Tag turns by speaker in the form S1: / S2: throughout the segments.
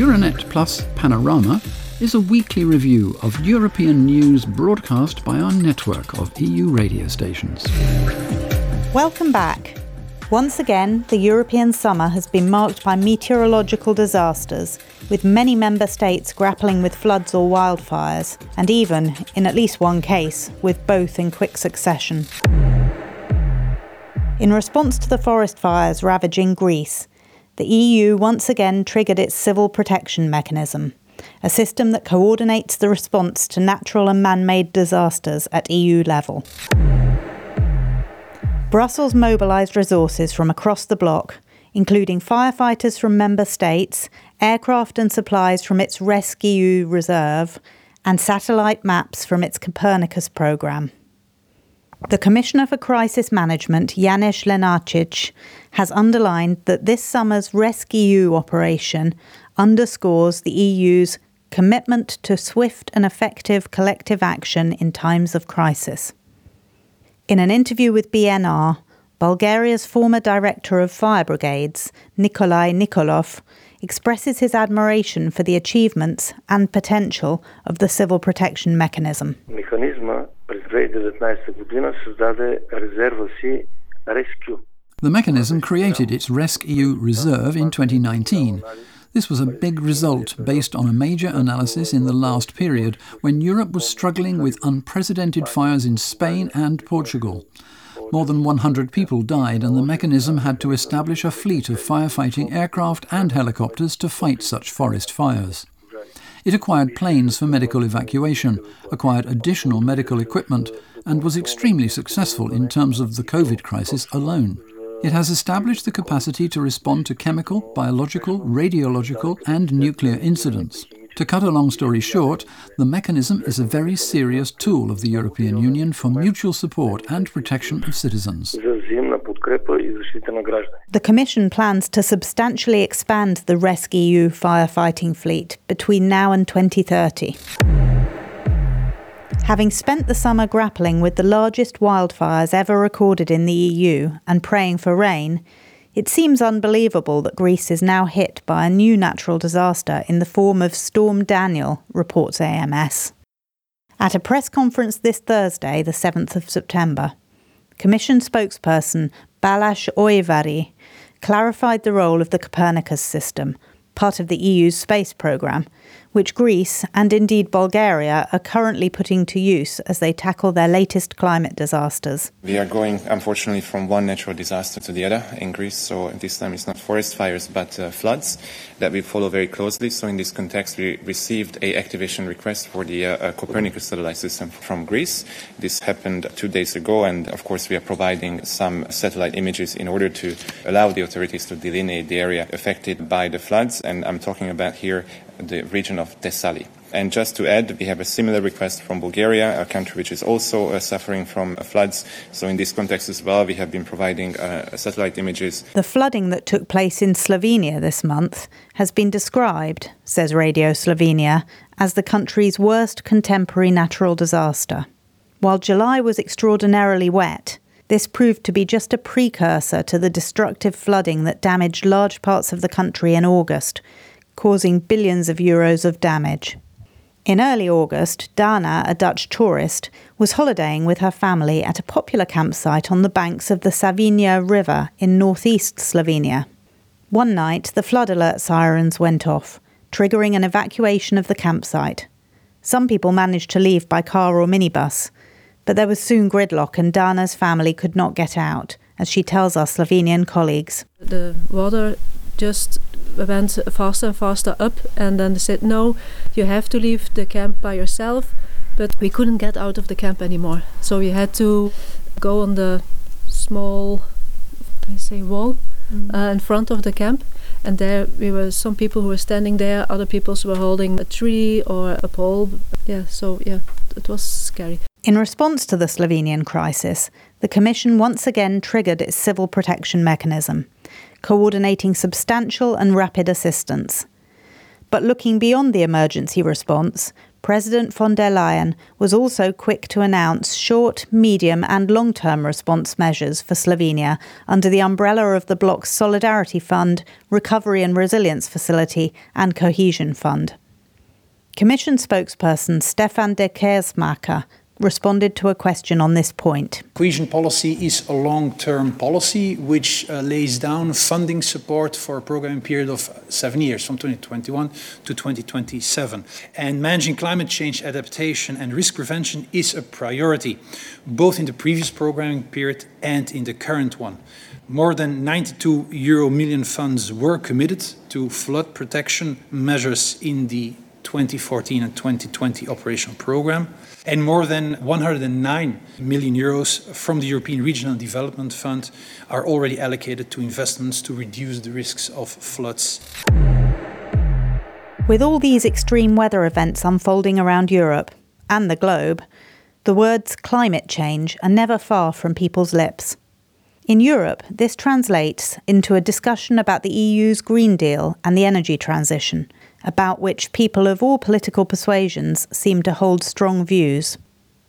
S1: Euranet Plus Panorama is a weekly review of European news broadcast by our network of EU radio stations.
S2: Welcome back. Once again, the European summer has been marked by meteorological disasters, with many member states grappling with floods or wildfires, and even, in at least one case, with both in quick succession. In response to the forest fires ravaging Greece, the EU once again triggered its civil protection mechanism, a system that coordinates the response to natural and man made disasters at EU level. Brussels mobilised resources from across the bloc, including firefighters from member states, aircraft and supplies from its RescEU reserve, and satellite maps from its Copernicus programme. The Commissioner for Crisis Management, Janez Lenarcic, has underlined that this summer's RescEU operation underscores the EU's commitment to swift and effective collective action in times of crisis. In an interview with BNR, Bulgaria's former director of fire brigades, Nikolai Nikolov, expresses his admiration for the achievements and potential of the civil protection mechanism.
S3: The
S1: mechanism created its RescEU reserve in 2019 this was a big result based on a major analysis in the last period when Europe was struggling with unprecedented fires in Spain and Portugal. More than 100 people died, and the mechanism had to establish a fleet of firefighting aircraft and helicopters to fight such forest fires. It acquired planes for medical evacuation, acquired additional medical equipment, and was extremely successful in terms of the COVID crisis alone. It has established the capacity to respond to chemical, biological, radiological, and nuclear incidents. To cut a long story short, the mechanism is a very serious tool of the European Union for mutual support and protection of citizens.
S2: The Commission plans to substantially expand the RescEU firefighting fleet between now and 2030. Having spent the summer grappling with the largest wildfires ever recorded in the EU and praying for rain, it seems unbelievable that Greece is now hit by a new natural disaster in the form of Storm Daniel, reports AMS. At a press conference this Thursday, the 7th of September, Commission spokesperson Balázs Ujvari clarified the role of the Copernicus system, part of the EU's space programme, which Greece and indeed Bulgaria are currently putting to use as they tackle their latest climate disasters.
S4: We are going, unfortunately, from one natural disaster to the other in Greece. So this time it's not forest fires but uh, floods that we follow very closely. So in this context, we received a activation request for the uh, uh, Copernicus satellite system from Greece. This happened two days ago, and of course we are providing some satellite images in order to allow the authorities to delineate the area affected by the floods. And I'm talking about here the region of Thessaly. And just to add, we have a similar request from Bulgaria, a country which is also uh, suffering from uh, floods. So, in this context as well, we have been providing uh, satellite images.
S2: The flooding that took place in Slovenia this month has been described, says Radio Slovenia, as the country's worst contemporary natural disaster. While July was extraordinarily wet, this proved to be just a precursor to the destructive flooding that damaged large parts of the country in August causing billions of euros of damage. In early August, Dana, a Dutch tourist, was holidaying with her family at a popular campsite on the banks of the Savinja River in northeast Slovenia. One night, the flood alert sirens went off, triggering an evacuation of the campsite. Some people managed to leave by car or minibus, but there was soon gridlock and Dana's family could not get out, as she tells our Slovenian colleagues.
S5: The water just went faster and faster up, and then they said, No, you have to leave the camp by yourself. But we couldn't get out of the camp anymore, so we had to go on the small, I say, wall mm. uh, in front of the camp. And there we were some people who were standing there, other people were holding a tree or a pole. Yeah, so yeah, it was scary.
S2: In response to the Slovenian crisis, the Commission once again triggered its civil protection mechanism coordinating substantial and rapid assistance. But looking beyond the emergency response, President von der Leyen was also quick to announce short, medium, and long term response measures for Slovenia under the umbrella of the bloc's Solidarity Fund, Recovery and Resilience Facility, and Cohesion Fund. Commission spokesperson Stefan de Keersmaecker responded to a question on this point.
S3: Cohesion policy is a long term policy which uh, lays down funding support for a programming period of seven years, from 2021 to 2027. And managing climate change adaptation and risk prevention is a priority, both in the previous programming period and in the current one. More than 92 euro million funds were committed to flood protection measures in the 2014 and 2020 operational program and more than 109 million euros from the European Regional Development Fund are already allocated to investments to reduce the risks of floods.
S2: With all these extreme weather events unfolding around Europe and the globe, the words climate change are never far from people's lips. In Europe, this translates into a discussion about the EU's Green Deal and the energy transition, about which people of all political persuasions seem to hold strong views.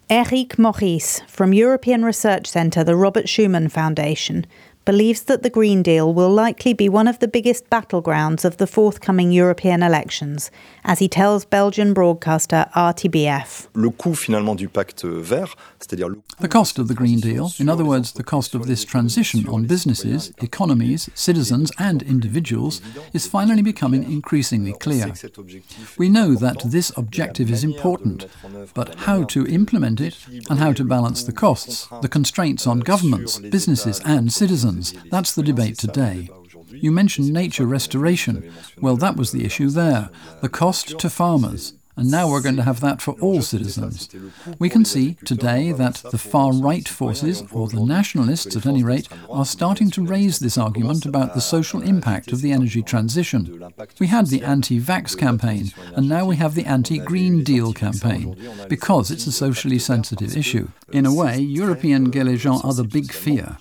S2: Eric Maurice from European Research Centre, the Robert Schuman Foundation, believes that the Green Deal will likely be one of the biggest battlegrounds of the forthcoming European elections, as he tells Belgian broadcaster RTBF.
S1: The cost of the Green Deal, in other words, the cost of this transition on businesses, economies, citizens, and individuals, is finally becoming increasingly clear. We know that this objective is important, but how to implement it and how to balance the costs, the constraints on governments, businesses, and citizens that's the debate today. You mentioned nature restoration. Well, that was the issue there the cost to farmers. And now we're going to have that for all citizens. We can see today that the far right forces, or the nationalists at any rate, are starting to raise this argument about the social impact of the energy transition. We had the anti vax campaign, and now we have the anti Green Deal campaign, because it's a socially sensitive issue. In a way, European gens are the big fear.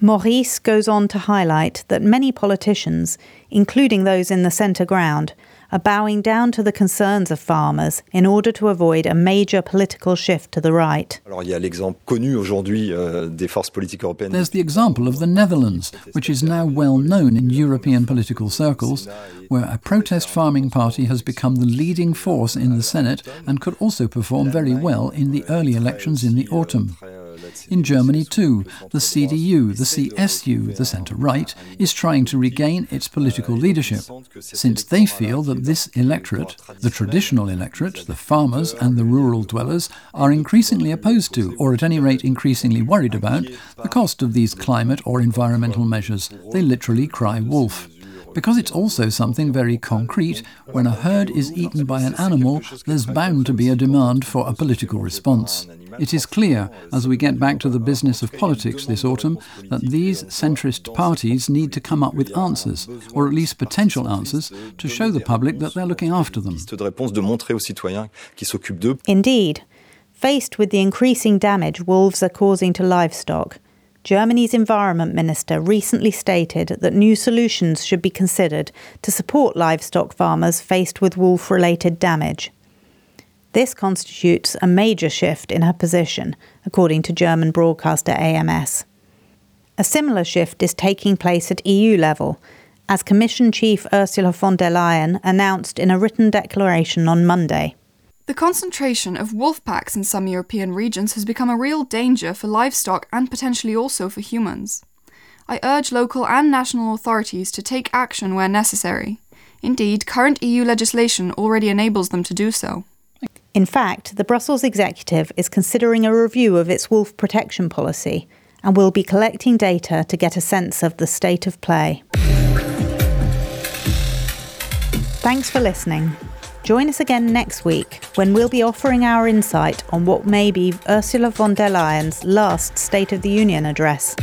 S2: Maurice goes on to highlight that many politicians, including those in the centre ground, are bowing down to the concerns of farmers in order to avoid a major political shift to the right.
S1: Euh, There's the example of the Netherlands, which is now well known in European political circles, where a protest farming party has become the leading force in the Senate and could also perform very well in the early elections in the autumn. In Germany, too, the CDU, the CSU, the centre right, is trying to regain its political leadership, since they feel that this electorate, the traditional electorate, the farmers and the rural dwellers, are increasingly opposed to, or at any rate increasingly worried about, the cost of these climate or environmental measures. They literally cry wolf. Because it's also something very concrete, when a herd is eaten by an animal, there's bound to be a demand for a political response. It is clear, as we get back to the business of politics this autumn, that these centrist parties need to come up with answers, or at least potential answers, to show the public that they're looking after them.
S2: Indeed. Faced with the increasing damage wolves are causing to livestock, Germany's Environment Minister recently stated that new solutions should be considered to support livestock farmers faced with wolf related damage. This constitutes a major shift in her position, according to German broadcaster AMS. A similar shift is taking place at EU level, as Commission Chief Ursula von der Leyen announced in a written declaration on Monday.
S6: The concentration of wolf packs in some European regions has become a real danger for livestock and potentially also for humans. I urge local and national authorities to take action where necessary. Indeed, current EU legislation already enables them to do so.
S2: In fact, the Brussels executive is considering a review of its wolf protection policy and will be collecting data to get a sense of the state of play. Thanks for listening. Join us again next week when we'll be offering our insight on what may be Ursula von der Leyen's last State of the Union address.